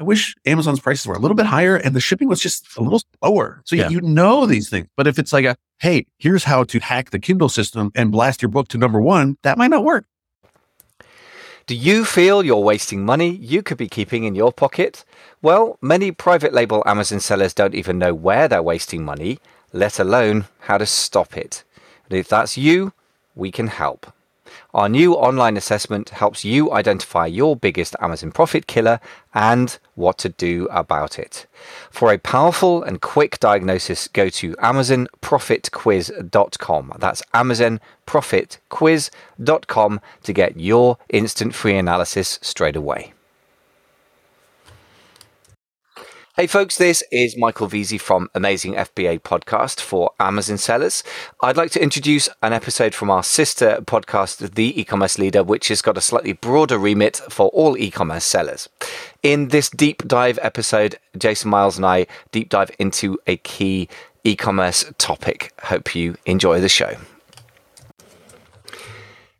I wish Amazon's prices were a little bit higher and the shipping was just a little slower. So Yeah. you know these things. But if it's like a, hey, here's how to hack the Kindle system and blast your book to number one, that might not work. Do you feel you're wasting money you could be keeping in your pocket? Well, many private label Amazon sellers don't even know where they're wasting money, let alone how to stop it. And if that's you, we can help. Our new online assessment helps you identify your biggest Amazon profit killer and what to do about it. For a powerful and quick diagnosis, go to amazonprofitquiz.com. That's amazonprofitquiz.com to get your instant free analysis straight away. Hey folks, this is Michael Veazey from Amazing FBA podcast for Amazon sellers. I'd like to introduce an episode from our sister podcast, The E-commerce Leader, which has got a slightly broader remit for all e-commerce sellers. In this deep dive episode, Jason Miles and I deep dive into a key e-commerce topic. Hope you enjoy the show.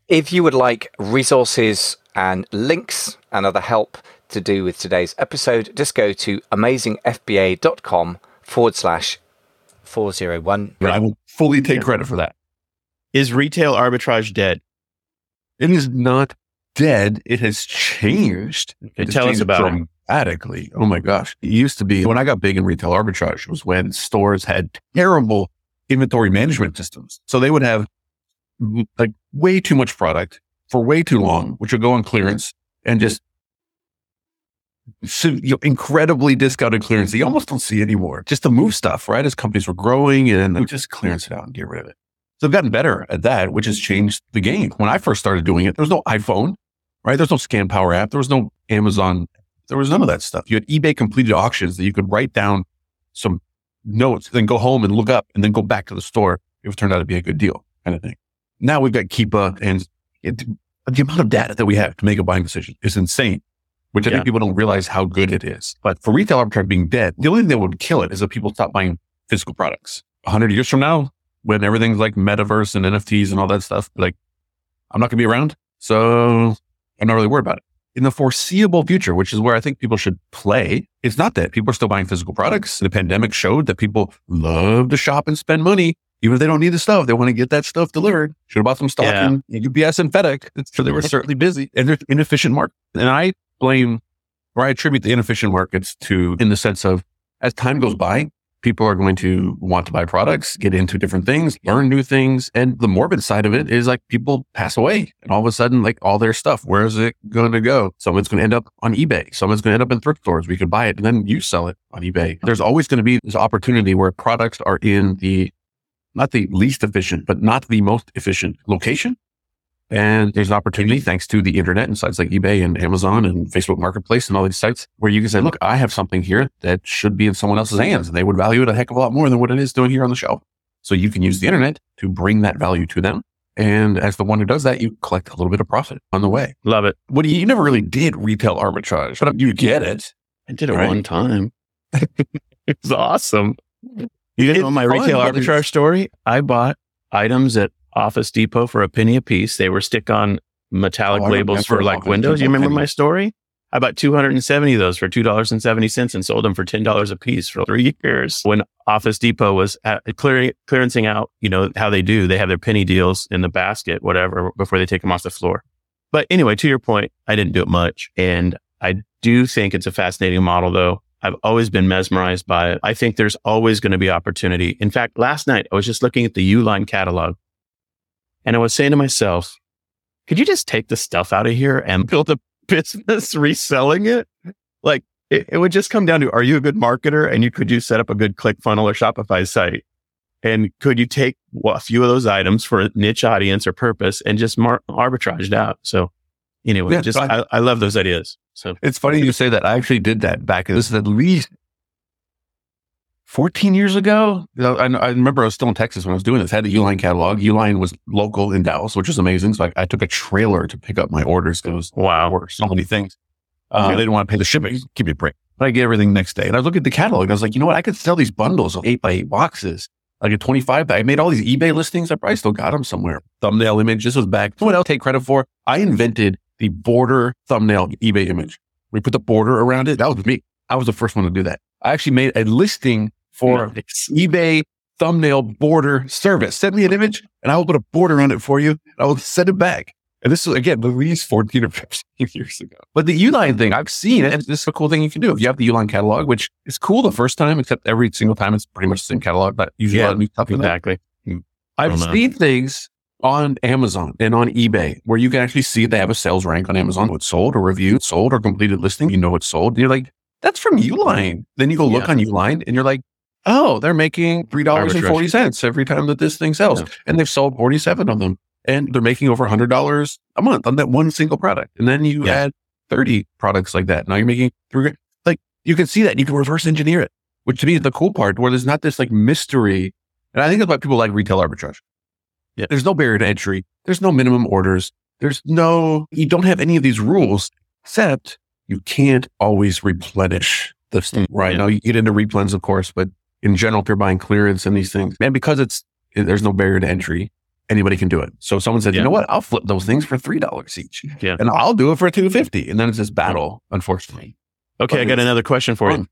If you would like resources and links and other help to do with today's episode, just go to amazingfba.com forward slash 401. But I will fully take credit for that. Is retail arbitrage dead? It is not dead. It has changed. Okay, It has tell us changed about it. dramatically. Oh my gosh. It used to be when I got big in retail arbitrage was when stores had terrible inventory management systems. So they would have like way too much product for way too long, which would go on clearance and just so, you know, incredibly discounted clearance that you almost don't see anymore just to move stuff, right? As companies were growing and just clearance it out and get rid of it. So they've gotten better at that, which has changed the game. When I first started doing it, there was no iPhone, right? There's no Scan Power app. There was no Amazon. There was none of that stuff. You had eBay completed auctions that you could write down some notes, then go home and look up and then go back to the store if it turned out to be a good deal kind of thing. Now we've got Keepa and it, the amount of data that we have to make a buying decision is insane, which I Yeah. think people don't realize how good it is. But for retail arbitrage being dead, the only thing that would kill it is if people stop buying physical products. A hundred years from now, when everything's like metaverse and NFTs and all that stuff, like I'm not going to be around. So I'm not really worried about it. In the foreseeable future, which is where I think people should play, it's not that people are still buying physical products. The pandemic showed that people love to shop and spend money, even if they don't need the stuff. They want to get that stuff delivered. Should have bought some stock Yeah. in UPS and FedEx. So they were certainly busy and they're inefficient market. And I blame or I attribute the inefficient markets to in the sense of as time goes by, people are going to want to buy products, get into different things, learn new things. And the morbid side of it is like people pass away and all of a sudden, like all their stuff, where is it going to go? Someone's going to end up on eBay. Someone's going to end up in thrift stores. We could buy it and then you sell it on eBay. There's always going to be this opportunity where products are in the, not the least efficient, but not the most efficient location. And there's an opportunity thanks to the internet and sites like eBay and Amazon and Facebook Marketplace and all these sites where you can say, look, I have something here that should be in someone else's hands and they would value it a heck of a lot more than what it is doing here on the shelf. So you can use the internet to bring that value to them. And as the one who does that, you collect a little bit of profit on the way. Love it. What do you, you never really did retail arbitrage, but you get it. I did it Right. one time. it's awesome. You It's know my fun, retail arbitrage story? I bought items at Office Depot for a penny a piece. They were stick on metallic Oh, labels for like Office windows. You remember penny. my story? I bought 270 of those for $2.70 and sold them for $10 a piece for three years. When Office Depot was at, clearing, clearancing out, you know, how they do, they have their penny deals in the basket, whatever, before they take them off the floor. But anyway, to your point, I didn't do it much. And I do think it's a fascinating model though. I've always been mesmerized by it. I think there's always going to be opportunity. In fact, last night I was just looking at the Uline catalog and I was saying to myself, could you just take the stuff out of here and build a business reselling it? Like it, it would just come down to, are you a good marketer? And you could you set up a good click funnel or Shopify site? And could you take well, a few of those items for a niche audience or purpose and just mar- arbitrage it out? So anyway, Yeah, just I, I love those ideas. So It's funny you say that. I actually did that back. This is at least 14 years ago. I, I remember I was still in Texas when I was doing this. I had the Uline catalog. Uline was local in Dallas, which was amazing. So I, I took a trailer to pick up my orders because wow. there so many things. Uh, Yeah. They didn't want to pay the shipping. Give me a break. But I get everything next day. And I look at the catalog. And I was like, you know what? I could sell these bundles of eight by eight boxes, like a 25 bag. I made all these eBay listings. I probably still got them somewhere. Thumbnail image. This was back. What else take credit for? I invented the border thumbnail eBay image. We put the border around it. That was me. I was the first one to do that. I actually made a listing for eBay thumbnail border service. Send me an image and I will put a border on it for you. And I will send it back. And this is again, at least 14 or 15 years ago. But the Uline thing, I've seen it. And this is a cool thing you can do. If you have the Uline catalog, which is cool the first time, except every single time it's pretty much the same catalog, but usually a lot of new stuff. Exactly. Hmm. I've seen things on Amazon and on eBay where you can actually see they have a sales rank on Amazon. What's sold or reviewed, sold or completed listing. You know it's sold. And you're like, that's from Uline. Then you go look Yeah. on Uline and you're like, oh, they're making three dollars and forty cents every time that this thing sells, Yeah. and they've sold forty seven of them, and they're making over hundred dollars a month on that one single product. And then you Yeah. add thirty products like that. Now you're making three. Like you can see that you can reverse engineer it, which to me is the cool part, where there's not this like mystery. And I think that's why people like retail arbitrage. Yeah. There's no barrier to entry. There's no minimum orders. There's no, you don't have any of these rules, except you can't always replenish the stuff. Right yeah. now, you get into replens, of course, but in general, if you're buying clearance and these things, and because it's, there's no barrier to entry, anybody can do it. So someone said, you know what, I'll flip those things for $3 each Yeah. and I'll do it for 250 And then it's this battle, unfortunately. Okay, I got another question for you.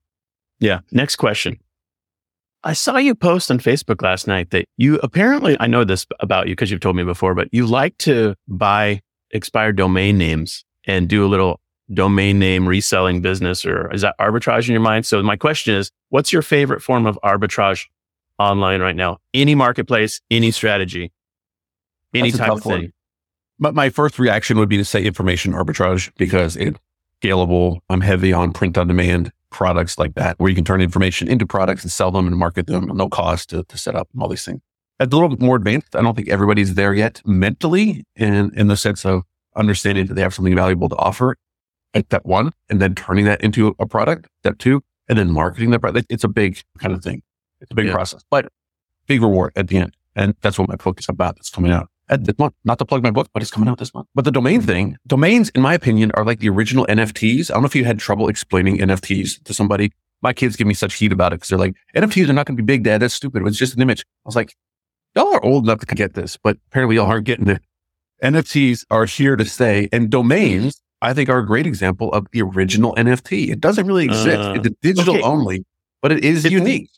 Yeah. Next question. I saw you post on Facebook last night that you apparently, I know this about you because you've told me before, but you like to buy expired domain names and do a little domain name reselling business or is that arbitrage in your mind? So my question is, what's your favorite form of arbitrage online right now? Any marketplace, any strategy, any That's type of one. thing. But my first reaction would be to say information arbitrage because it's scalable. I'm heavy on print on demand products like that, where you can turn information into products and sell them and market them no cost to, to set up and all these things. It's a little bit more advanced. I don't think everybody's there yet mentally and in the sense of understanding that they have something valuable to offer at step one and then turning that into a product, step two, and then marketing that product. It's a big kind of thing. It's a big Yeah. process, but big reward at the end. And that's what my book is about. That's coming out at this month. Not to plug my book, but it's coming out this month. But the domain hmm. thing, domains, in my opinion, are like the original NFTs. I don't know if you had trouble explaining NFTs to somebody. My kids give me such heat about it because they're like, NFTs are not going to be big, dad. That's stupid. It's just an image. I was like, y'all are old enough to get this, but apparently y'all aren't getting it. NFTs are here to stay and domains, I think are a great example of the original NFT. It doesn't really exist. Uh, it's digital okay. only, but it is It's- unique.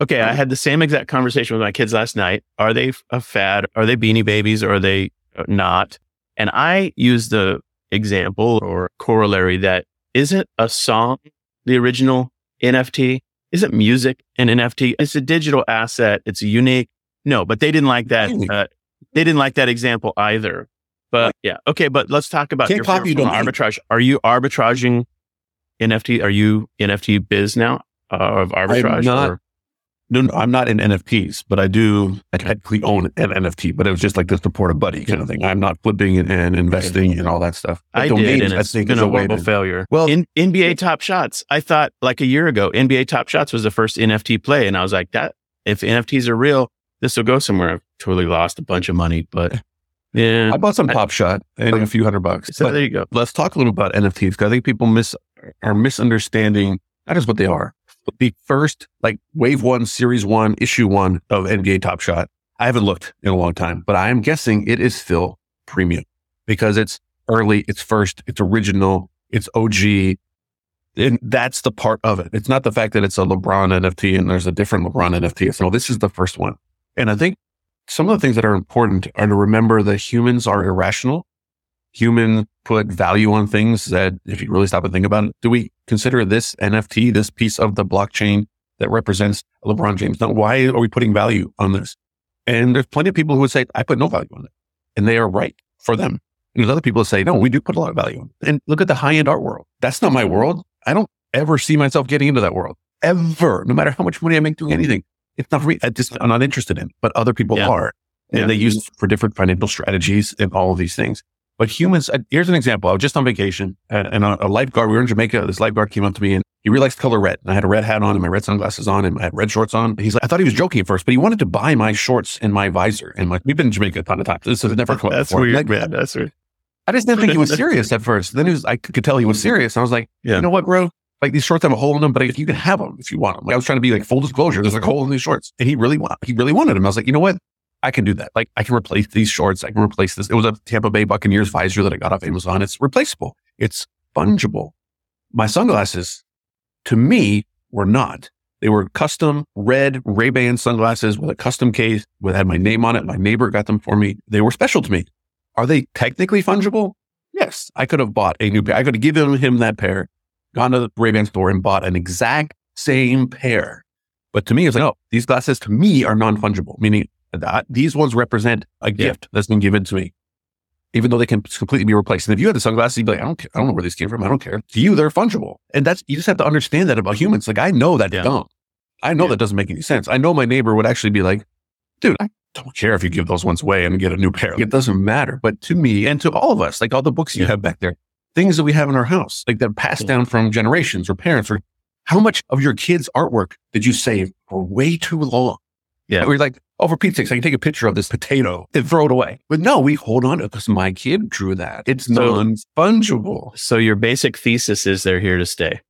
Okay, I had the same exact conversation with my kids last night. Are they a fad? Are they beanie babies or are they uh, not? And I use the example or corollary that isn't a song the original NFT? Isn't music an NFT? It's a digital asset. It's unique. No, but they didn't like that. Uh, they didn't like that example either. But yeah, okay. But let's talk about Can't your copy of domain. arbitrage. Are you arbitraging NFT? Are you NFT biz now uh, of arbitrage? not. or- No, no, I'm not in NFTs, but I do I technically own an NFT, but it was just like the support a buddy kind of thing. I'm not flipping and, and investing and all that stuff. But I domains, did, and it's been a horrible to- failure. Well- in NBA Top Shots, I thought like a year ago, NBA Top Shots was the first NFT play, and I was like, that if NFTs are real, this will go somewhere. I've totally lost a bunch of money, but yeah. I bought some Top Shot and a few hundred bucks. So there you go. let's talk a little about NFTs because I think people miss are misunderstanding not just what they are, but the first like wave one, series one, issue one of NBA Top Shot. I haven't looked in a long time, but I am guessing it is still premium because it's early, it's first, it's original, it's OG. And that's the part of it. It's not the fact that it's a LeBron NFT and there's a different LeBron NFT. So no, this is the first one. And I think some of the things that are important are to remember that humans are irrational. Human put value on things that if you really stop and think about it, do we consider this NFT, this piece of the blockchain that represents LeBron James? Now, why are we putting value on this? And there's plenty of people who would say, I put no value on it. And they are right for them. And there's other people that say, no, we do put a lot of value on it. And look at the high end art world. That's not my world. I don't ever see myself getting into that world ever, no matter how much money I make doing anything. It's not for me. I just, I'm not interested in, but other people Yeah. are. And Yeah. they use it for different financial strategies and all of these things. But humans, uh, here's an example. I was just on vacation and, and a, a lifeguard, we were in Jamaica. This lifeguard came up to me and he really likes the color red. And I had a red hat on and my red sunglasses on and I had red shorts on. He's like, I thought he was joking at first, but he wanted to buy my shorts and my visor. And my, we've been in Jamaica a ton of times. This has never come up That's before. weird, Like, man. That's weird. I just didn't think he was serious at first. Then he was, I could tell he was serious. I was like, Yeah. you know what, bro? Like these shorts have a hole in them, but you can have them if you want them. Like I was trying to be like full disclosure. There's like a hole in these shorts, and he really want, he really wanted them. I was like, you know what? I can do that. Like I can replace these shorts. I can replace this. It was a Tampa Bay Buccaneers visor that I got off Amazon. It's replaceable. It's fungible. My sunglasses, to me were not. They were custom red Ray-Ban sunglasses with a custom case with had my name on it. My neighbor got them for me. They were special to me. Are they technically fungible? Yes. I could have bought a new pair. I could have given him that pair, gone to the Ray-Ban store and bought an exact same pair. But to me, it's like, oh, these glasses to me are non-fungible, meaning that these ones represent a gift that's been given to me even though they can completely be replaced. And if you had the sunglasses, you'd be like, I don't care. I don't know where these came from. I don't care. To you, they're fungible. And that's, you just have to understand that about humans. Like, I know that's Yeah. dumb. I know Yeah. that doesn't make any sense. I know my neighbor would actually be like, dude, I don't care if you give those ones away and get a new pair. It doesn't matter. But to me and to all of us, like all the books you Yeah. have back there, things that we have in our house, like that passed down from generations or parents or how much of your kids' artwork did you save for way too long? Yeah. We're like, oh, for Pete's sake, I can take a picture of this potato and throw it away. But no, we hold on to it because my kid drew that. It's So- non-fungible. So your basic thesis is they're here to stay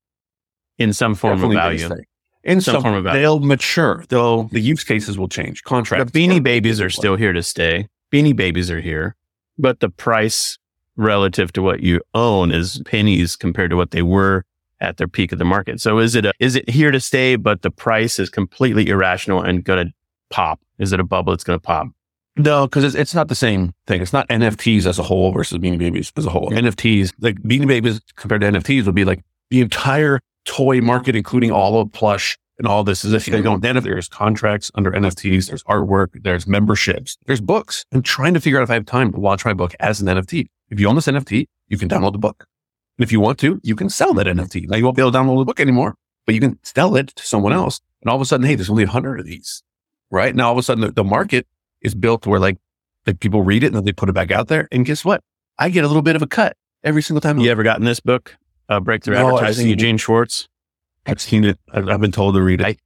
in some form Definitely of value. In Some some, form of value. they'll mature. They'll the use cases will change. Contracts. The beanie babies are still here to stay. Beanie babies are here, but the price relative to what you own is pennies compared to what they were at their peak of the market. So is it a, is it here to stay, but the price is completely irrational and going to pop? Is it a bubble that's going to pop? No, because it's, it's not the same thing. It's not NFTs as a whole versus Beanie Babies as a whole. NFTs, like Beanie Babies compared to NFTs would be like the entire toy market, including all of plush and all this. Is if you go, then if there's contracts under NFTs, there's artwork, there's memberships, there's books. I'm trying to figure out if I have time to launch my book as an NFT. If you own this NFT, you can download the book. And if you want to, you can sell that NFT. Now you won't be able to download the book anymore, but you can sell it to someone else. And all of a sudden, hey, there's only a hundred of these, right? Now all of a sudden the, the market is built where like, like people read it and then they put it back out there. And guess what? I get a little bit of a cut every single time. You ever gotten this book, uh, Breakthrough No, Advertising, it. Eugene Schwartz? I've seen it. I've, I've been told to read it. I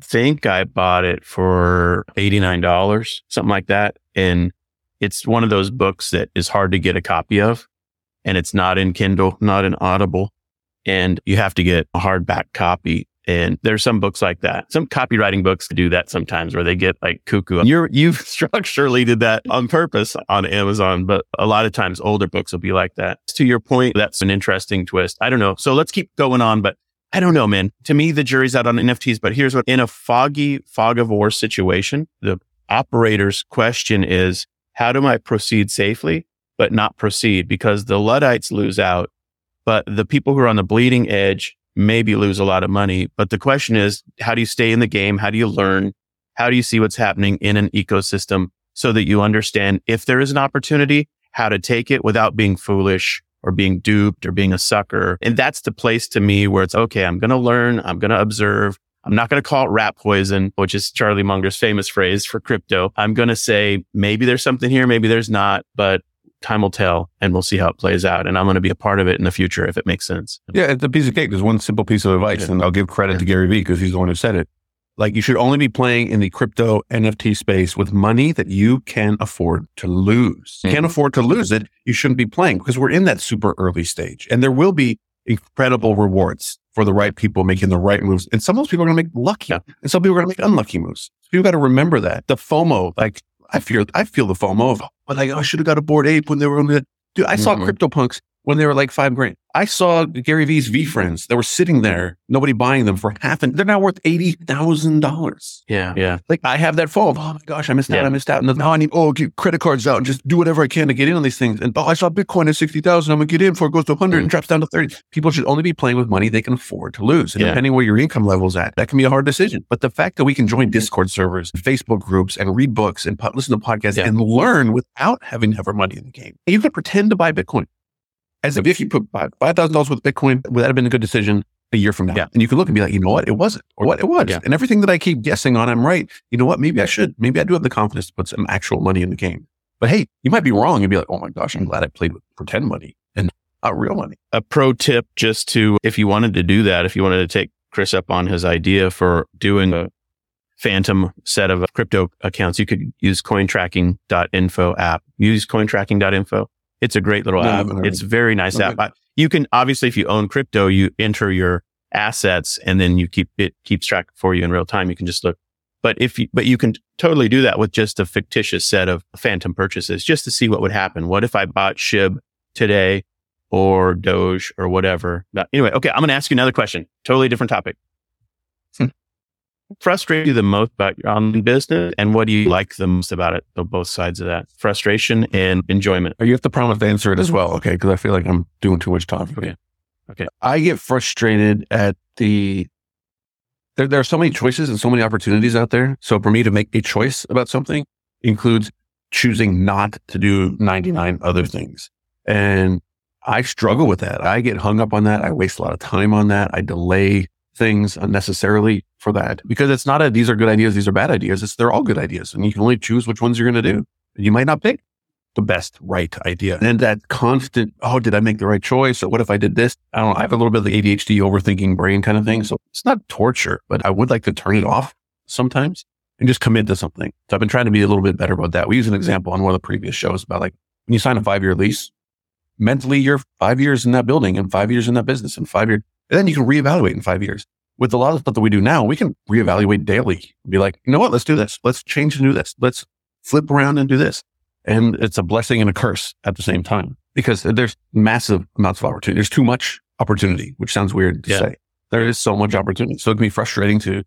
think I bought it for $89, something like that. And it's one of those books that is hard to get a copy of. And it's not in Kindle, not in Audible. And you have to get a hardback copy. And there's some books like that. Some copywriting books do that sometimes where they get like cuckoo. You're, you structurally did that on purpose on Amazon, but a lot of times older books will be like that. To your point, that's an interesting twist. I don't know. So let's keep going on, but I don't know, man. To me, the jury's out on NFTs, but here's what in a foggy fog of war situation, the operator's question is, how do I proceed safely, but not proceed? Because the Luddites lose out, but the people who are on the bleeding edge maybe lose a lot of money. But the question is, how do you stay in the game? How do you learn? How do you see what's happening in an ecosystem so that you understand if there is an opportunity, how to take it without being foolish or being duped or being a sucker. And that's the place to me where it's okay. I'm going to learn. I'm going to observe. I'm not going to call it rat poison, which is Charlie Munger's famous phrase for crypto. I'm going to say maybe there's something here. Maybe there's not, but time will tell and we'll see how it plays out. And I'm going to be a part of it in the future if it makes sense. Yeah, it's a piece of cake. There's one simple piece of advice, Yeah. and I'll give credit to Gary Vee because he's the one who said it. Like you should only be playing in the crypto NFT space with money that you can afford to lose. Mhm. can't afford to lose it. You shouldn't be playing because we're in that super early stage and there will be incredible rewards for the right people making the right moves. And some of those people are going to make lucky and some people are going to make unlucky moves. People got to remember that the FOMO, like I feel, I feel the FOMO of, but like, I should have got a Bored Ape when they were on the, dude, I saw Mhm. Crypto punks when they were like five grand. I saw Gary Vee's VeeFriends that were sitting there, nobody buying them for half, and they're now worth eighty thousand dollars. Yeah. Yeah. Like I have that phone. Oh my gosh, I missed out. Yeah. I missed out. And now I need oh get credit cards out and just do whatever I can to get in on these things. And oh, I saw Bitcoin at sixty thousand. I'm gonna get in before it goes to hundred and mm. drops down to thirty. People should only be playing with money they can afford to lose. And Yeah. depending where your income level's at, that can be a hard decision. But the fact that we can join Discord servers, Facebook groups, and read books and po- listen to podcasts Yeah. and learn without having to have our money in the game, and you can pretend to buy Bitcoin as if you put five thousand dollars with Bitcoin, would that have been a good decision a year from now? Yeah. And you can look and be like, you know what, it wasn't, or what it was. Yeah. And everything that I keep guessing on, I'm right. You know what? Maybe I should. Maybe I do have the confidence to put some actual money in the game. But hey, you might be wrong and be like, oh my gosh, I'm glad I played with pretend money and not real money. a pro tip just to if you wanted to do that, if you wanted to take Chris up on his idea for doing a phantom set of crypto accounts, you could use cointracking.info app. Use cointracking.info. It's a great little No, app. It's a very nice app. I- You can obviously, if you own crypto, you enter your assets and then you keep it keeps track for you in real time. You can just look. But if you, but you can totally do that with just a fictitious set of phantom purchases just to see what would happen. What if I bought SHIB today or Doge or whatever. Anyway, okay, I'm going to ask you another question. Totally different topic. Hmm. Frustrate you the most about your online business, and what do you like the most about it? So both sides of that: frustration and enjoyment. Are you have to promise to answer it as well, okay? Because I feel like I'm doing too much talking. Okay. Okay. I get frustrated at the there. There are so many choices and so many opportunities out there. So for me to make a choice about something includes choosing not to do 99 other things, and I struggle with that. I get hung up on that. I waste a lot of time on that. I delay things unnecessarily for that because it's not a these are good ideas, these are bad ideas. It's they're all good ideas, and you can only choose which ones you're going to do. You might not pick the best right idea. And that constant, oh, did I make the right choice? Or what if I did this? I don't know. I have a little bit of the ADHD overthinking brain kind of thing. So it's not torture, but I would like to turn it off sometimes and just commit to something. So I've been trying to be a little bit better about that. We use an example on one of the previous shows about like when you sign a five year lease, mentally you're five years in that building and five years in that business and five years, and then you can reevaluate in five years. With a lot of stuff that we do now, we can reevaluate daily. Be like, you know what? Let's do this. Let's change and do this. Let's flip around and do this. And it's a blessing and a curse at the same time because there's massive amounts of opportunity. There's too much opportunity, which sounds weird to Yeah. say. There is so much opportunity. So it can be frustrating to,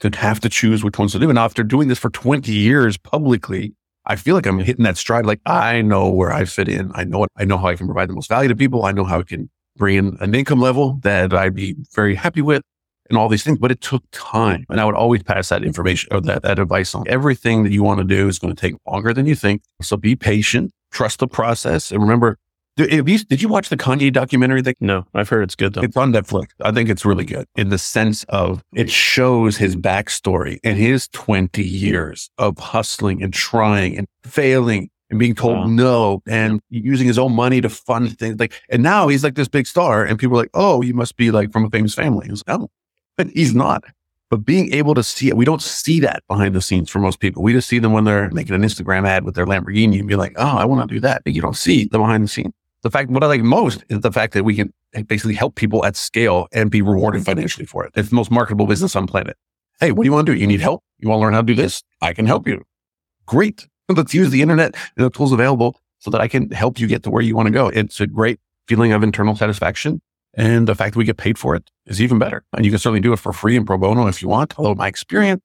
to have to choose which ones to do. And after doing this for 20 years publicly, I feel like I'm hitting that stride. Like I know where I fit in. I know what, I know how I can provide the most value to people. I know how I can bring in an income level that I'd be very happy with and all these things, but it took time. And I would always pass that information or that, that advice on. Everything that you want to do is going to take longer than you think. So be patient, trust the process. And remember, did you, did you watch the Kanye documentary that No, I've heard it's good though. it's on Netflix. I think it's really good in the sense of it shows his backstory and his 20 years of hustling and trying and failing and being told Wow. no and using his own money to fund things like, and now he's like this big star and people are like, oh, he must be like from a famous family. He was like, oh, but he's not. But being able to see it, we don't see that behind the scenes for most people. We just see them when they're making an Instagram ad with their Lamborghini and be like, oh, I want to do that. But you don't see the behind the scenes. The fact, what I like most is the fact that we can eh, basically help people at scale and be rewarded financially for it. It's the most marketable business on planet. Hey, what do you want to do? You need help? You want to learn how to do this? I can help you. Great. Let's use the internet and the tools available so that I can help you get to where you want to go. It's a great feeling of internal satisfaction. And the fact that we get paid for it is even better. And you can certainly do it for free and pro bono if you want. Although my experience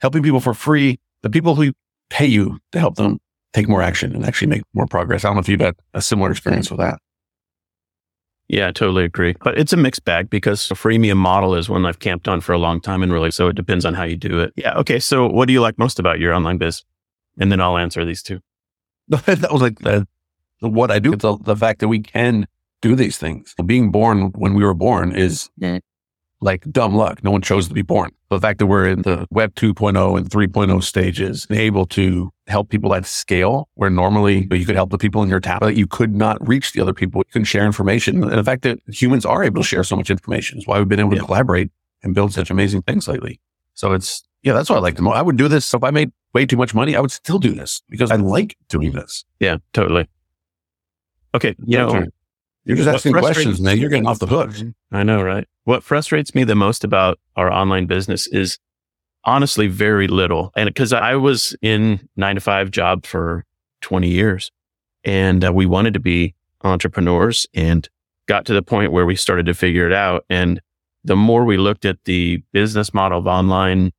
helping people for free, the people who pay you to help them take more action and actually make more progress. I don't know if you've had a similar experience with that. Yeah, I totally agree. But it's a mixed bag because the freemium model is one I've camped on for a long time and really, so it depends on how you do it. Yeah. Okay. So what do you like most about your online biz? And then I'll answer these two. that was like the, the what I do. It's the, the fact that we can do these things. Being born when we were born is like dumb luck. No one chose to be born. The fact that we're in the web 2.0 and 3.0 stages, and able to help people at scale where normally you could help the people in your town, but you could not reach the other people. You couldn't share information. And the fact that humans are able to share so much information is why we've been able Yeah. to collaborate and build such amazing things lately. So it's, yeah, that's what I like the most. I would do this. So if I made way too much money, I would still do this because I like doing this. Yeah, totally. Okay. You know, turn. you're just what asking questions, man. You're getting off the hook. I know, right? What frustrates me the most about our online business is honestly very little. And because I was in nine to five job for 20 years and uh, we wanted to be entrepreneurs and got to the point where we started to figure it out. And the more we looked at the business model of online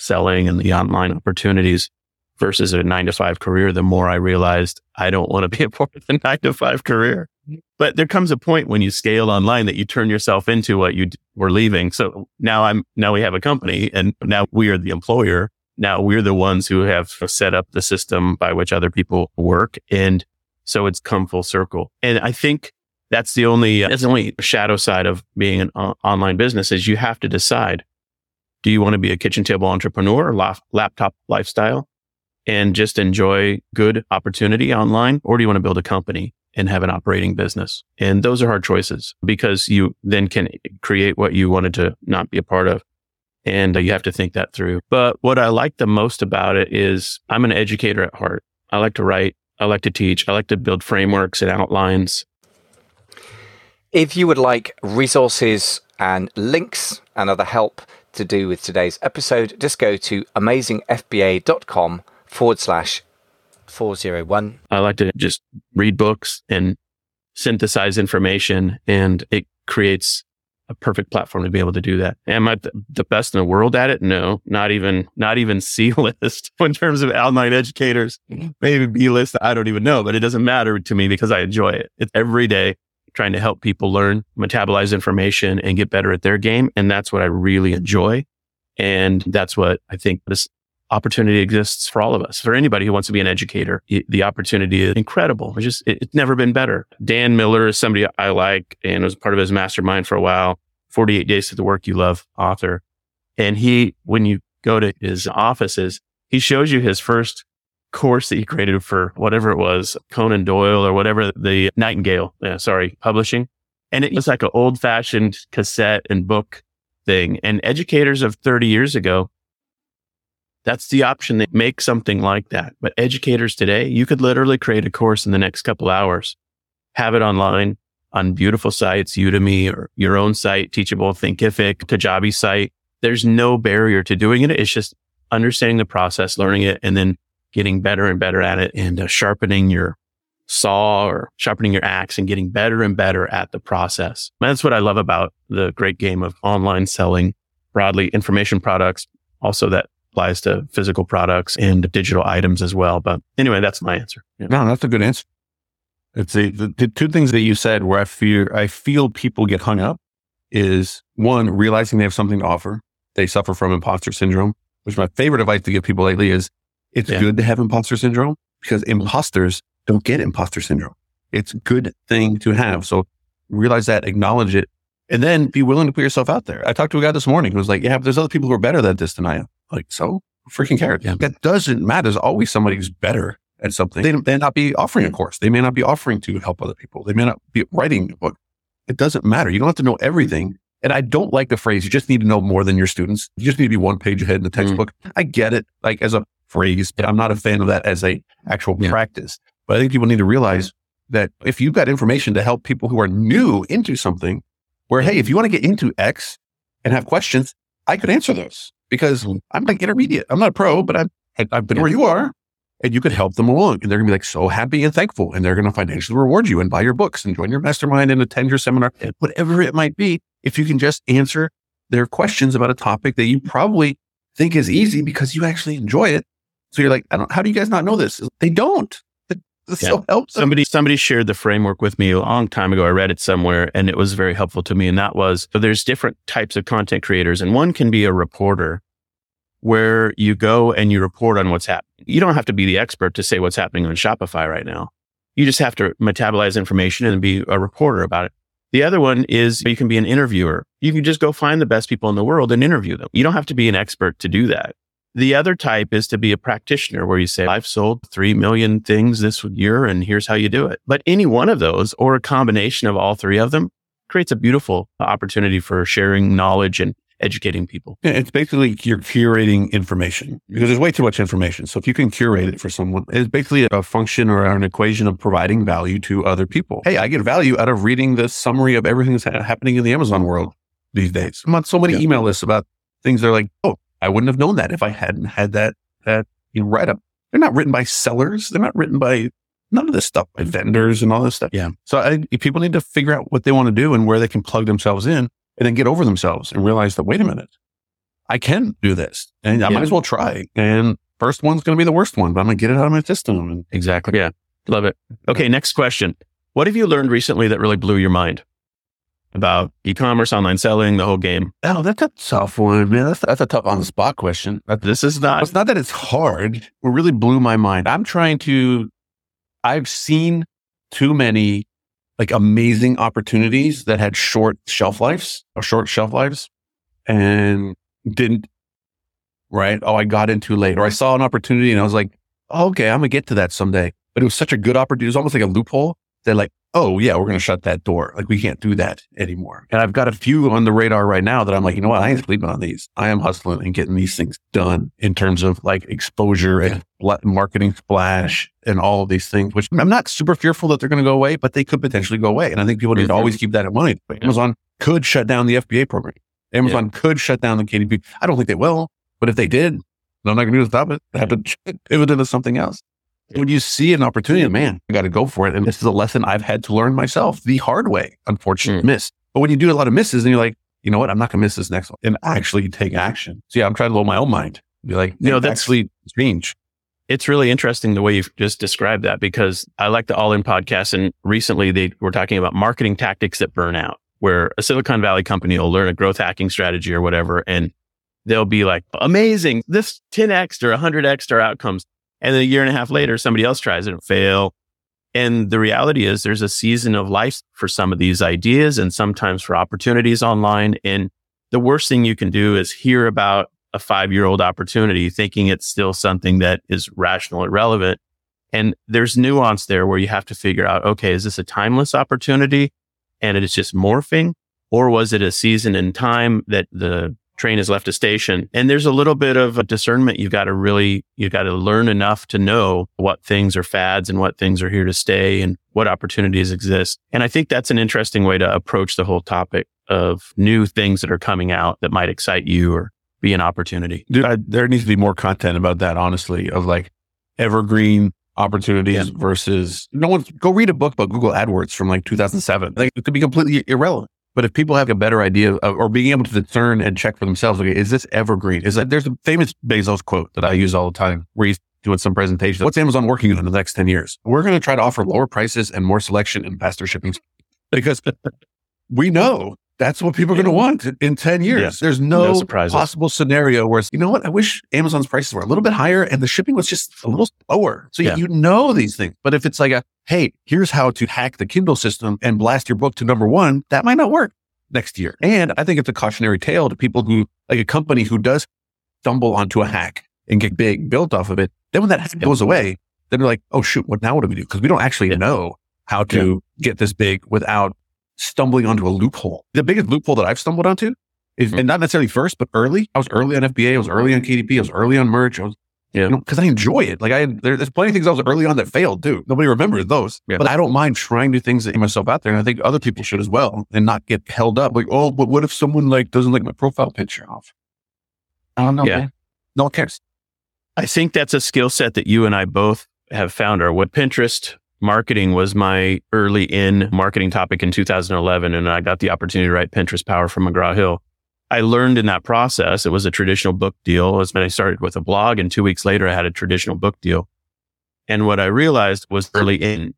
selling and the online opportunities versus a nine to five career, the more I realized I don't want to be a part of the nine to five career. But there comes a point when you scale online that you turn yourself into what you d- were leaving. So now I'm, now we have a company and now we are the employer. Now we're the ones who have set up the system by which other people work. And so it's come full circle. And I think that's the only, uh, that's the only shadow side of being an o- online business is you have to decide, do you want to be a kitchen table entrepreneur or lap- laptop lifestyle and just enjoy good opportunity online? Or do you want to build a company? and have an operating business. And those are hard choices because you then can create what you wanted to not be a part of. And you have to think that through. But what I like the most about it is I'm an educator at heart. I like to write. I like to teach. I like to build frameworks and outlines. If you would like resources and links and other help to do with today's episode, just go to amazingfba.com forward slash 401. I like to just read books and synthesize information and it creates a perfect platform to be able to do that. Am I the best in the world at it? No, not even, not even C list in terms of online educators, maybe B list. I don't even know, but it doesn't matter to me because I enjoy it. It's every day trying to help people learn, metabolize information and get better at their game. And that's what I really enjoy. And that's what I think this opportunity exists for all of us. For anybody who wants to be an educator, the opportunity is incredible. It's just, it's never been better. Dan Miller is somebody I like and was part of his mastermind for a while. 48 Days to the Work You Love author. And he, when you go to his offices, he shows you his first course that you created for whatever it was, Conan Doyle or whatever the Nightingale, yeah, sorry, publishing. And it was like an old fashioned cassette and book thing. And educators of 30 years ago that's the option. They make something like that. But educators today, you could literally create a course in the next couple hours, have it online on beautiful sites, Udemy or your own site, Teachable, Thinkific, Kajabi site. There's no barrier to doing it. It's just understanding the process, learning it, and then getting better and better at it and uh, sharpening your saw or sharpening your axe and getting better and better at the process. And that's what I love about the great game of online selling broadly information products. Also that applies to physical products and digital items as well. But anyway, that's my answer. Yeah. No, that's a good answer. It's the, the, the two things that you said where I feel I feel people get hung up is one realizing they have something to offer. They suffer from imposter syndrome, which my favorite advice to give people lately is it's yeah. good to have imposter syndrome because mm-hmm. imposters don't get imposter syndrome. It's a good thing to have. So realize that, acknowledge it, and then be willing to put yourself out there. I talked to a guy this morning who was like, yeah, but there's other people who are better at this than I am. Like, so freaking cares. Yeah. That doesn't matter. There's always somebody who's better at something. They may not be offering a course. They may not be offering to help other people. They may not be writing a book. It doesn't matter. You don't have to know everything. And I don't like the phrase, you just need to know more than your students. You just need to be one page ahead in the mm. textbook. Mm. I get it, like as a phrase, but I'm not a fan of that as a actual yeah. practice. But I think people need to realize that if you've got information to help people who are new into something, where, hey, if you want to get into X and have questions, I could answer those because. I'm like intermediate. I'm not a pro, but I've, I've been yeah. where you are and you could help them along. And they're going to be like so happy and thankful. And they're going to financially reward you and buy your books and join your mastermind and attend your seminar, whatever it might be. If you can just answer their questions about a topic that you probably think is easy because you actually enjoy it. So you're like, I don't, how do you guys not know this? They don't. This yeah. so. Somebody somebody shared the framework with me a long time ago. I read it somewhere and it was very helpful to me. And that was so there's different types of content creators, and one can be a reporter where you go and you report on what's happening. You don't have to be the expert to say what's happening on Shopify right now. You just have to metabolize information and be a reporter about it. The other one is you can be an interviewer. You can just go find the best people in the world and interview them. You don't have to be an expert to do that. The other type is to be a practitioner where you say, I've sold 3 million things this year and here's how you do it. But any one of those or a combination of all three of them creates a beautiful opportunity for sharing knowledge and educating people. Yeah, it's basically you're curating information because there's way too much information. So if you can curate it for someone, it's basically a function or an equation of providing value to other people. Hey, I get value out of reading the summary of everything that's happening in the Amazon world these days. I'm on so many yeah. email lists about things that are like, oh, I wouldn't have known that if I hadn't had that, that, you know, write up. They're not written by sellers. They're not written by none of this stuff by mm-hmm. vendors and all this stuff. Yeah. So I, people need to figure out what they want to do and where they can plug themselves in and then get over themselves and realize that, wait a minute, I can do this and I yeah. might as well try. And first one's going to be the worst one, but I'm going to get it out of my system. And exactly. Yeah. Love it. Okay. Next question. What have you learned recently that really blew your mind about e-commerce, online selling, the whole game? Oh, that's a tough one, man. That's, that's a tough on the spot question. This is not. It's not that it's hard. It really blew my mind. I'm trying to. I've seen too many like amazing opportunities that had short shelf lives or short shelf lives and didn't, right? Oh, I got in too late or I saw an opportunity and I was like, oh, okay, I'm to get to that someday. But it was such a good opportunity. It was almost like a loophole that like, oh yeah, we're going to shut that door. Like we can't do that anymore. And I've got a few on the radar right now that I'm like, you know what? I ain't sleeping on these. I am hustling and getting these things done in terms of like exposure and marketing splash and all of these things, which I'm not super fearful that they're going to go away, but they could potentially go away. And I think people need to always mm-hmm. keep that in mind. Amazon could shut down the FBA program. Amazon yeah. could shut down the KDP. I don't think they will, but if they did, I'm not going to do to stop it. They have to pivot into something else. When you see an opportunity, man, I got to go for it. And this is a lesson I've had to learn myself the hard way, unfortunately, Mm. miss. But when you do a lot of misses and you're like, you know what? I'm not going to miss this next one and actually take action. So yeah, I'm trying to blow my own mind. Be like, You know, no, that's- that's actually change. It's really interesting the way you've just described that because I like the All In podcast. And recently they were talking about marketing tactics that burn out, where a Silicon Valley company will learn a growth hacking strategy or whatever. And they'll be like, amazing, this 10x or 100x our outcomes. And then a year and a half later, somebody else tries it and fail. And the reality is there's a season of life for some of these ideas and sometimes for opportunities online. And the worst thing you can do is hear about a five year old opportunity thinking it's still something that is rational and relevant. And there's nuance there where you have to figure out, okay, is this a timeless opportunity and it is just morphing? Or was it a season in time that the train has left a station? And there's a little bit of a discernment. You've got to really, you've got to learn enough to know what things are fads and what things are here to stay and what opportunities exist. And I think that's an interesting way to approach the whole topic of new things that are coming out that might excite you or be an opportunity. Dude, I, there needs to be more content about that, honestly, of like evergreen opportunities Yeah. versus no one go read a book about Google AdWords from like 2007. Like it could be completely irrelevant. But if people have a better idea of, or being able to discern and check for themselves, okay, is this evergreen? Is that there's a famous Bezos quote that I use all the time where he's doing some presentation. What's Amazon working on in the next 10 years? We're going to try to offer lower prices and more selection and faster shipping because we know that's what people are going to want in 10 years. Yeah. There's No no, possible scenario where, it's, you know what? I wish Amazon's prices were a little bit higher and the shipping was just a little slower. So Yeah. you know these things. But if it's like a, hey, here's how to hack the Kindle system and blast your book to number one, that might not work next year. And I think it's a cautionary tale to people who, like a company who does stumble onto a hack and get big built off of it. Then when that hack goes away, then they're like, oh shoot, what now? What do we do? Because we don't actually know how to get this big without stumbling onto a loophole. The biggest loophole that I've stumbled onto is, Mhm. and not necessarily first, but early. I was early on FBA. I was early on KDP. I was early on merch. I was, Yeah. you know, because I enjoy it. Like I, there, there's plenty of things I was early on that failed too. Nobody remembers those. Yeah. But I don't mind trying new things get myself out there, and I think other people should as well, and not get held up. Like, oh, but what if someone like doesn't like my profile picture off? I don't know. Yeah. man. No one cares. I think that's a skill set that you and I both have found. Or what Pinterest marketing was my early in marketing topic in 2011, and I got the opportunity to write Pinterest Power from McGraw Hill. I learned in that process. It was a traditional book deal. Was when I started with a blog, and two weeks later, I had a traditional book deal. And what I realized was early in,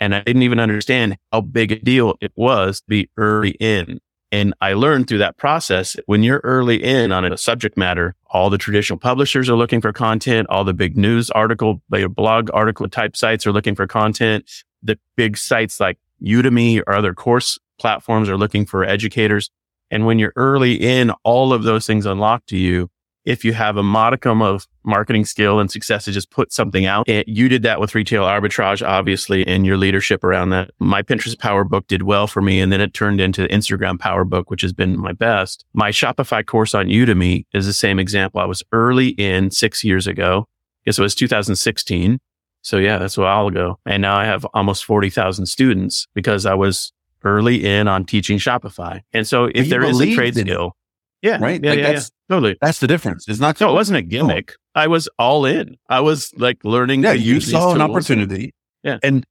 and I didn't even understand how big a deal it was to be early in. And I learned through that process when you're early in on a subject matter, all the traditional publishers are looking for content. All the big news article, blog article type sites are looking for content. The big sites like Udemy or other course platforms are looking for educators. And when you're early in, all of those things unlock to you. If you have a modicum of marketing skill and success to just put something out, and you did that with retail arbitrage, obviously, and your leadership around that. My Pinterest Power Book did well for me, and then it turned into the Instagram Power Book, which has been my best. My Shopify course on Udemy is the same example. I was early in six years ago. I guess it was 2016. So yeah, that's a while ago. And now I have almost 40,000 students because I was early in on teaching Shopify. And so if there is a trade skill, yeah, Right? Yeah, Like, yeah, yeah, that's- totally. That's the difference. It's not. No, it wasn't a gimmick. I was all in. I was like learning. Yeah, you saw an opportunity. Yeah. And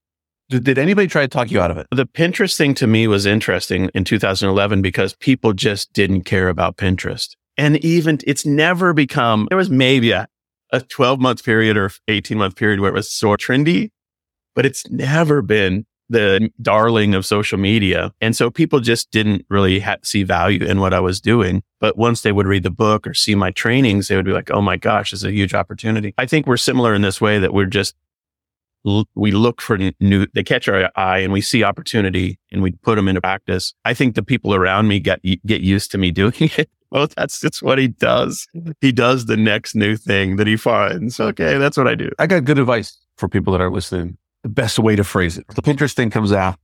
did, did anybody try to talk you out of it? The Pinterest thing to me was interesting in 2011 because people just didn't care about Pinterest. And even it's never become, there was maybe a, a 12 month period or 18 month period where it was so trendy, but it's never been the darling of social media. And so people just didn't really ha- see value in what I was doing. But once they would read the book or see my trainings, they would be like, oh my gosh, this is a huge opportunity. I think we're similar in this way that we're just we look for new, they catch our eye and we see opportunity and we put them into practice. I think the people around me get, get used to me doing it. Well, that's, that's what he does. He does the next new thing that he finds. Okay. That's what I do. I got good advice for people that are listening. The best way to phrase it. The Pinterest thing comes out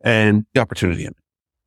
and the opportunity in it.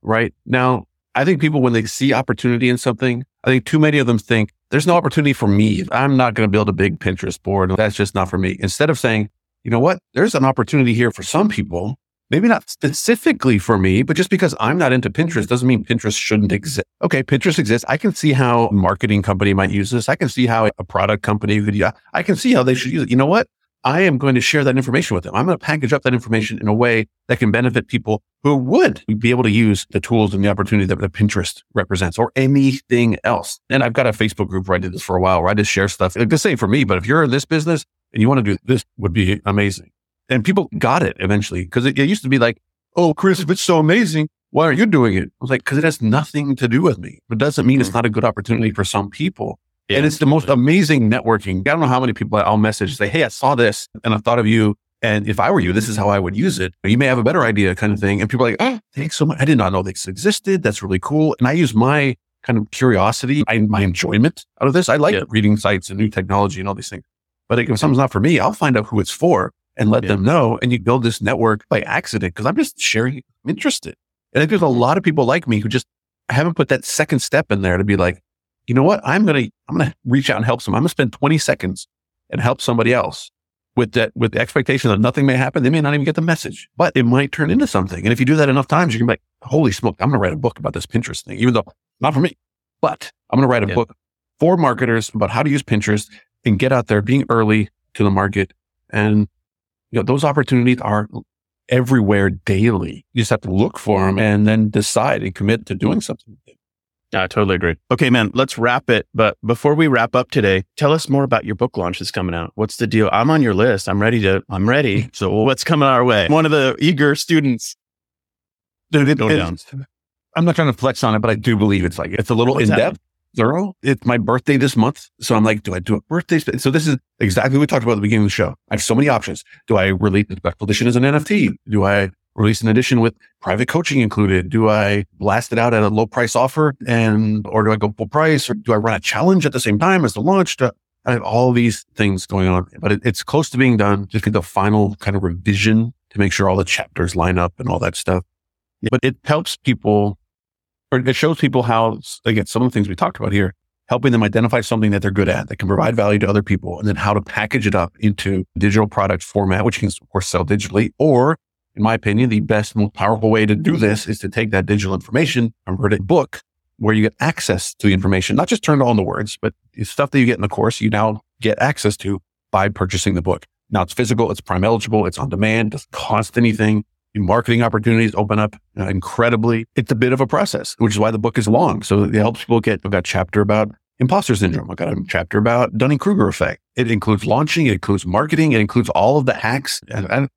Right now, I think people, when they see opportunity in something, I think too many of them think there's no opportunity for me. I'm not going to build a big Pinterest board. That's just not for me. Instead of saying, you know what? There's an opportunity here for some people. Maybe not specifically for me, but just because I'm not into Pinterest doesn't mean Pinterest shouldn't exist. Okay, Pinterest exists. I can see how a marketing company might use this. I can see how a product company could, I can see how they should use it. You know what? I am going to share that information with them. I'm going to package up that information in a way that can benefit people who would be able to use the tools and the opportunity that, that Pinterest represents or anything else. And I've got a Facebook group where I did this for a while where I just share stuff. Like the same for me, but if you're in this business and you want to do this would be amazing. And people got it eventually because it, it used to be like, Oh, Chris, if it's so amazing, why aren't you doing it? I was like, cause it has nothing to do with me. But it doesn't mean it's Mhm. not a good opportunity for some people. Yeah. And it's the most amazing networking. I don't know how many people I'll message say, Hey, I saw this and I thought of you. And if I were you, this is how I would use it. You may have a better idea kind of thing. And people are like, Oh, thanks so much. I did not know this existed. That's really cool. And I use my kind of curiosity, I, my enjoyment out of this. I like Yeah. reading sites and new technology and all these things. But if something's not for me, I'll find out who it's for and let Yeah. them know. And you build this network by accident because I'm just sharing, I'm interested. And I think there's a lot of people like me who just haven't put that second step in there to be like, you know what? I'm going to, I'm going to reach out and help someone. I'm going to spend 20 seconds and help somebody else with that, with the expectation that nothing may happen. They may not even get the message, but it might turn into something. And if you do that enough times, you can be like, holy smoke, I'm going to write a book about this Pinterest thing, even though not for me, but I'm going to write a Yeah. book for marketers about how to use Pinterest and get out there being early to the market. And, you know, those opportunities are everywhere daily. You just have to look for them and then decide and commit to doing something. I totally agree. Okay, man, let's wrap it. But before we wrap up today, tell us more about your book launch that's coming out. What's the deal? I'm on your list. I'm ready to, I'm ready. So what's coming our way? One of the eager students. Dude, it- Go down. I'm not trying to flex on it, but I do believe it's like it's a little in depth, thorough. It's my birthday this month, so I'm like, do I do a birthday? spe- So this is exactly what we talked about at the beginning of the show. I have so many options. Do I release the special edition as an NFT? Do I release an edition with private coaching included? Do I blast it out at a low price offer, and or do I go full price, or do I run a challenge at the same time as the launch? I have all these things going on, but it, it's close to being done. Just get the final kind of revision to make sure all the chapters line up and all that stuff. But it helps people or it shows people how, again, some of the things we talked about here, helping them identify something that they're good at that can provide value to other people, and then how to package it up into digital product format, which you can, of course, sell digitally. Or, in my opinion, the best, most powerful way to do this is to take that digital information, convert it in book, where you get access to the information, not just turn on the words, but the stuff that you get in the course, you now get access to by purchasing the book. Now it's physical, it's prime eligible, it's on demand, doesn't cost anything Your marketing opportunities open up uh, incredibly. It's a bit of a process, which is why the book is long. So it helps people get, I've got a chapter about imposter syndrome. I've got a chapter about Dunning Kruger effect. It includes launching, it includes marketing, it includes all of the hacks and, and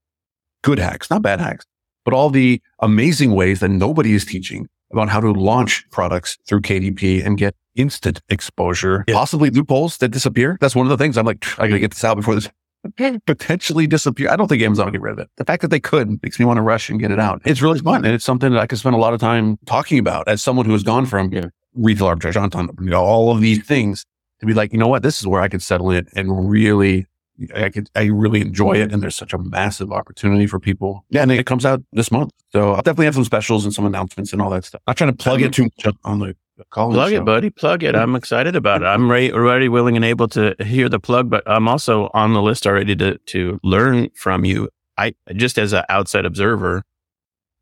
good hacks, not bad hacks, but all the amazing ways that nobody is teaching about how to launch products through KDP and get instant exposure, Yeah. possibly loopholes that disappear. That's one of the things I'm like, I gotta get this out before this potentially disappear. I don't think Amazon will get rid of it. The fact that they could makes me want to rush and get it out. It's really fun. And it's something that I could spend a lot of time talking about as someone who has gone from Yeah. retail arbitrage, on you know, all of these things to be like, you know what, this is where I could settle in and really, I could, I really enjoy it. And there's such a massive opportunity for people. Yeah. And it comes out this month. So I'll definitely have some specials and some announcements and all that stuff. I'm not trying to plug it too much on the call. Plug it, buddy. Plug it. I'm excited about it. I'm ready, ready, willing, and able to hear the plug, but I'm also on the list already to to learn from you. I just as an outside observer,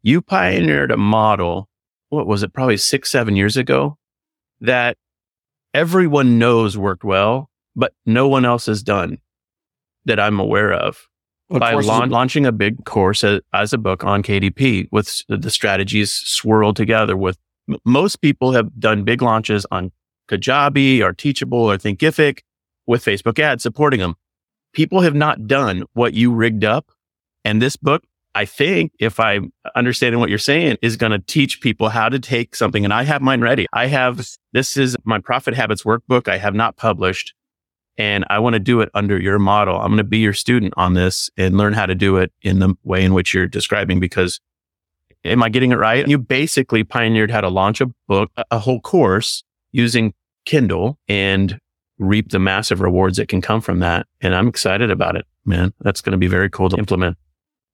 you pioneered a model. What was it? Probably six, seven years ago, that everyone knows worked well, but no one else has done that I'm aware of by laun- launching a big course as, as a book on KDP with the strategies swirled together with m- most people have done big launches on Kajabi or Teachable or Thinkific with Facebook ads supporting them. People have not done what you rigged up. And this book, I think, if I'm understanding what you're saying, is going to teach people how to take something. And I have mine ready. I have, this is my profit habits workbook. I have not published and I want to do it under your model. I'm going to be your student on this and learn how to do it in the way in which you're describing because am I getting it right? You basically pioneered how to launch a book, a- whole course using Kindle and reap the massive rewards that can come from that. And I'm excited about it, man. That's going to be very cool to implement.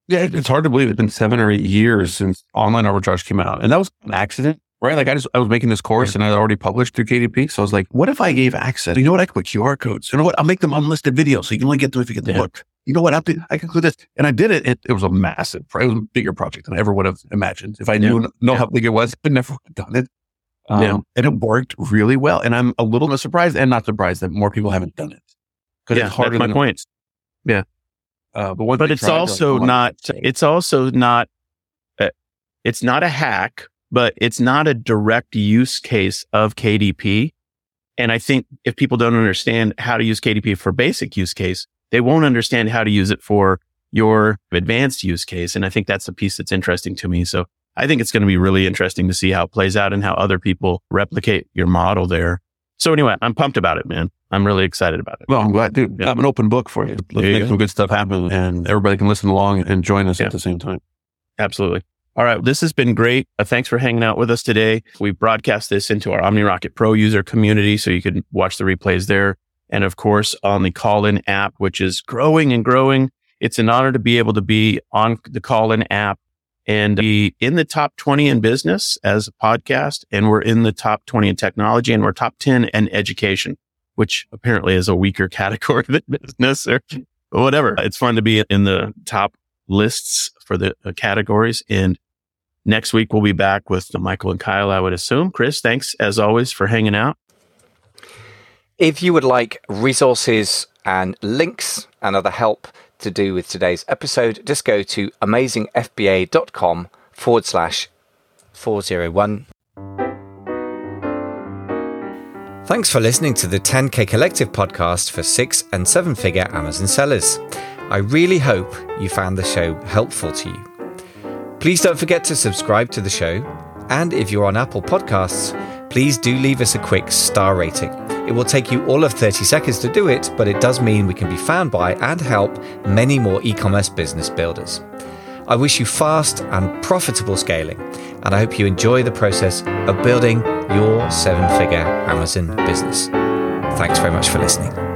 Yeah, it's hard to believe it's been seven or eight years since online arbitrage came out. And that was an accident, right? Like I just, I was making this course and I already published through KDP. So I was like, what if I gave access? You know what? I could put QR codes. You know what? I'll make them unlisted videos. So you can only get them if you get the Yeah. book. You know what? I, I can include this. And I did it. It, it was a massive, it was a bigger project than I ever would have imagined. If I knew, know Yeah. how big it was, I never would have done it. Um, Yeah. And it worked really well. And I'm a little bit surprised and not surprised that more people haven't done it. Because Yeah, it's harder that's my than point. Uh, but, but it's try it, they're like, also "Oh, not it's also not it's not a hack but it's not a direct use case of kdp and i think if people don't understand how to use kdp for basic use case they won't understand how to use it for your advanced use case and i think that's the piece that's interesting to me so i think it's going to be really interesting to see how it plays out and how other people replicate your model there so anyway i'm pumped about it man i'm really excited about it Well, I'm glad, dude. Yeah. I'm an open book for you. Let's There you make go. some good stuff happen, and everybody can listen along and join us Yeah. at the same time. Absolutely. All right. This has been great. Uh, thanks for hanging out with us today. We broadcast this into our OmniRocket Pro user community, so you can watch the replays there. And of course, on the Callin app, which is growing and growing. It's an honor to be able to be on the Callin app and be in the top 20 in business as a podcast. And we're in the top 20 in technology and we're top 10 in education, which apparently is a weaker category than business or whatever. It's fun to be in the top lists for the uh, categories. And next week we'll be back with the Michael and Kyle, I would assume. Chris, thanks as always for hanging out. If you would like resources and links and other help to do with today's episode, just go to amazingfba.com forward slash 401. Thanks for listening to the 10K Collective podcast for six and seven figure Amazon sellers. I really hope you found the show helpful to you. Please don't forget to subscribe to the show. And if you're on Apple Podcasts, please do leave us a quick star rating. It will take you all of 30 seconds to do it, but it does mean we can be found by and help many more e commerce business builders. I wish you fast and profitable scaling, and I hope you enjoy the process of building your seven figure Amazon business. Thanks very much for listening.